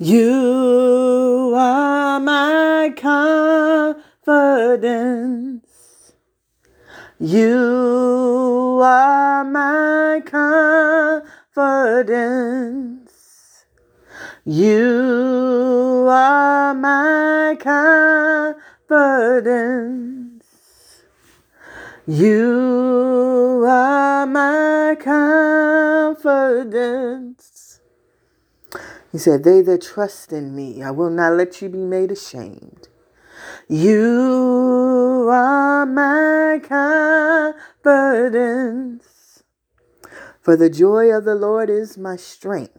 You are my confidence. You are my confidence. You are my confidence. You are my confidence. He said, They that trust in me, I will not let you be made ashamed. You are my confidence. For the joy of the Lord is my strength.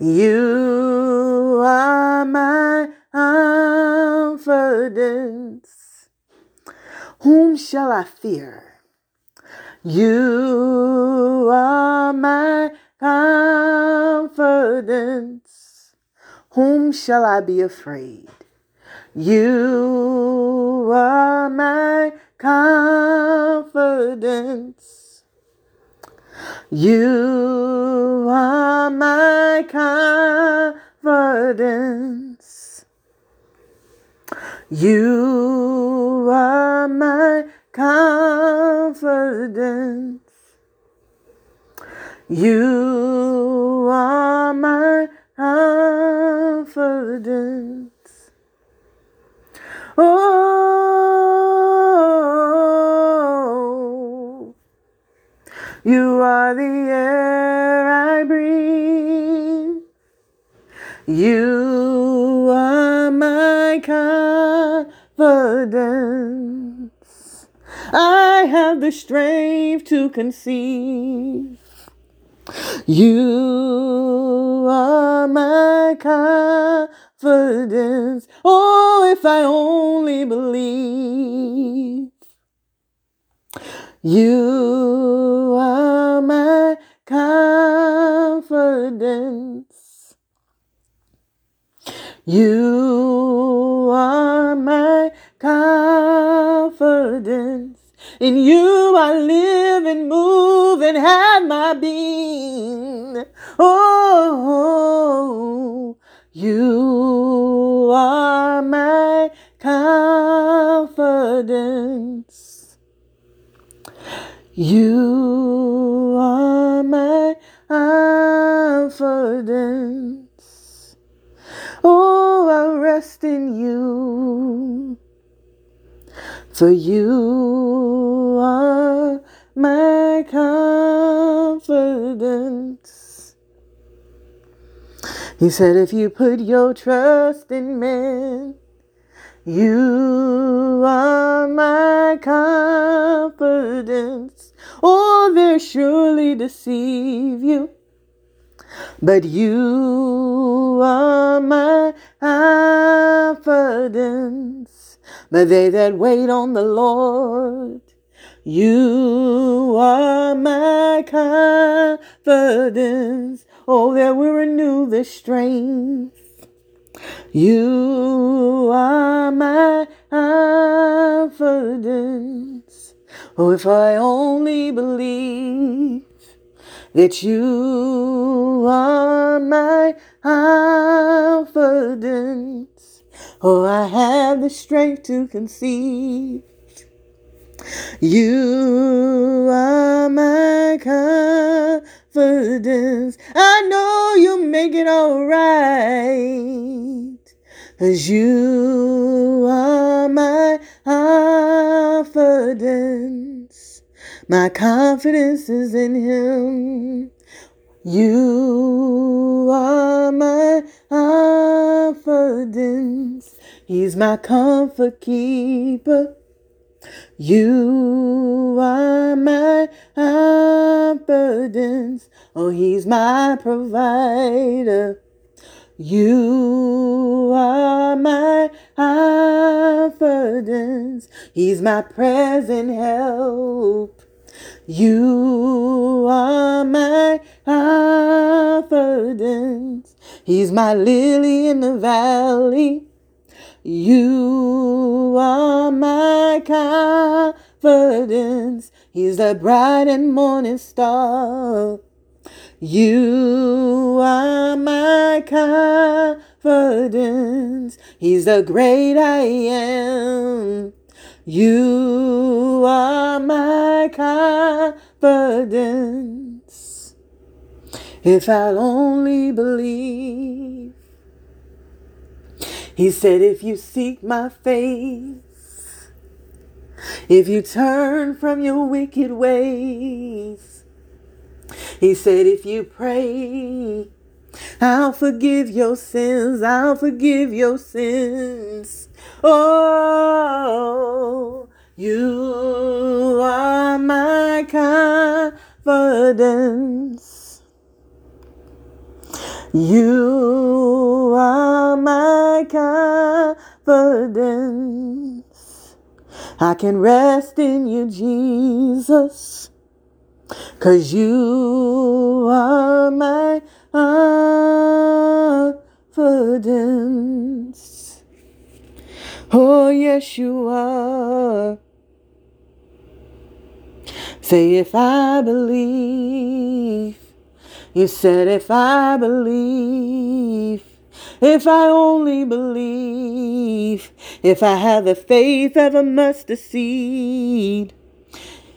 You are my confidence. Whom shall I fear? You are my confidence. Whom shall I be afraid? You are my confidence. You are my confidence. You are my confidence. You are my confidence. Oh, you are the air I breathe. You are my confidence. I have the strength to conceive. You are my confidence. Oh, if I only believe. You are my confidence. You are my confidence. In you I live and move and have my being. Oh, you are my confidence. You are my confidence. Oh, I rest in you. For you my confidence. He said, if you put your trust in men, you are my confidence. Oh, they'll surely deceive you. But you are my confidence. But they that wait on the Lord, you are my confidence. Oh, that we renew the strength. You are my confidence. Oh, if I only believe that you are my confidence. Oh, I have the strength to conceive. You are my confidence. I know you'll make it all right. Cause you are my confidence. My confidence is in Him. You are my confidence. He's my comfort keeper. You are my confidence. Oh, He's my provider. You are my confidence. He's my present help. You are my confidence. He's my lily in the valley. You are my confidence. He's the bright and morning star. You are my confidence. He's the great I am. You are my confidence. If I'll only believe. He said, if you seek my face, if you turn from your wicked ways, he said, if you pray, I'll forgive your sins, I'll forgive your sins. Oh, you are my confidence. You are my confidence. I can rest in you, Jesus. Cause you are my confidence. Oh, yes, you are. Say, if I believe, you said, if I believe, if I only believe, if I have the faith of a mustard seed,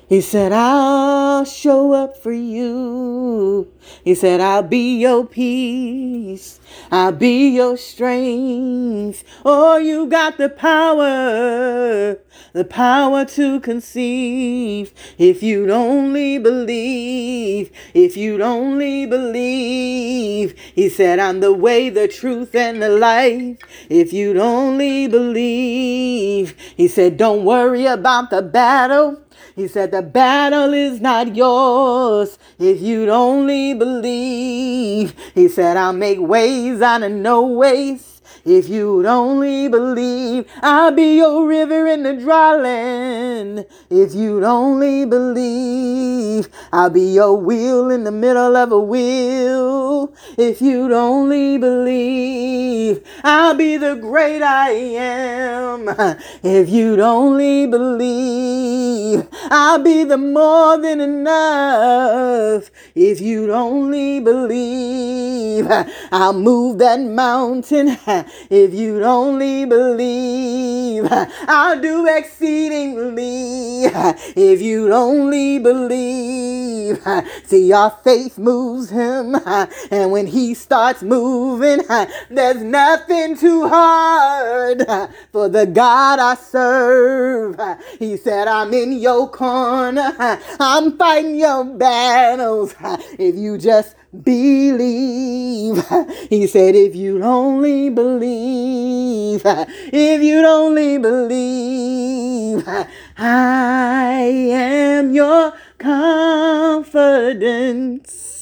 he said, I'll show up for you. He said, I'll be your peace. I'll be your strength. Oh, you got the power, the power to conceive. If you'd only believe, if you'd only believe. He said, I'm the way, the truth, and the life. If you'd only believe. He said, don't worry about the battle. He said, The battle is not yours if you'd only believe. He said, I'll make ways out of no ways. If you'd only believe, I'll be your river in the dry land. If you'd only believe, I'll be your wheel in the middle of a wheel. If you'd only believe, I'll be the great I am. If you'd only believe, I'll be the more than enough. If you'd only believe, I'll move that mountain if you'd only believe, I'll do exceedingly. If you'd only believe, see, our faith moves him. And when he starts moving, there's nothing too hard for the God I serve. He said, I'm in your corner. I'm fighting your battles. If you just believe. He said, if you'd only believe, if you'd only believe, I am your confidence.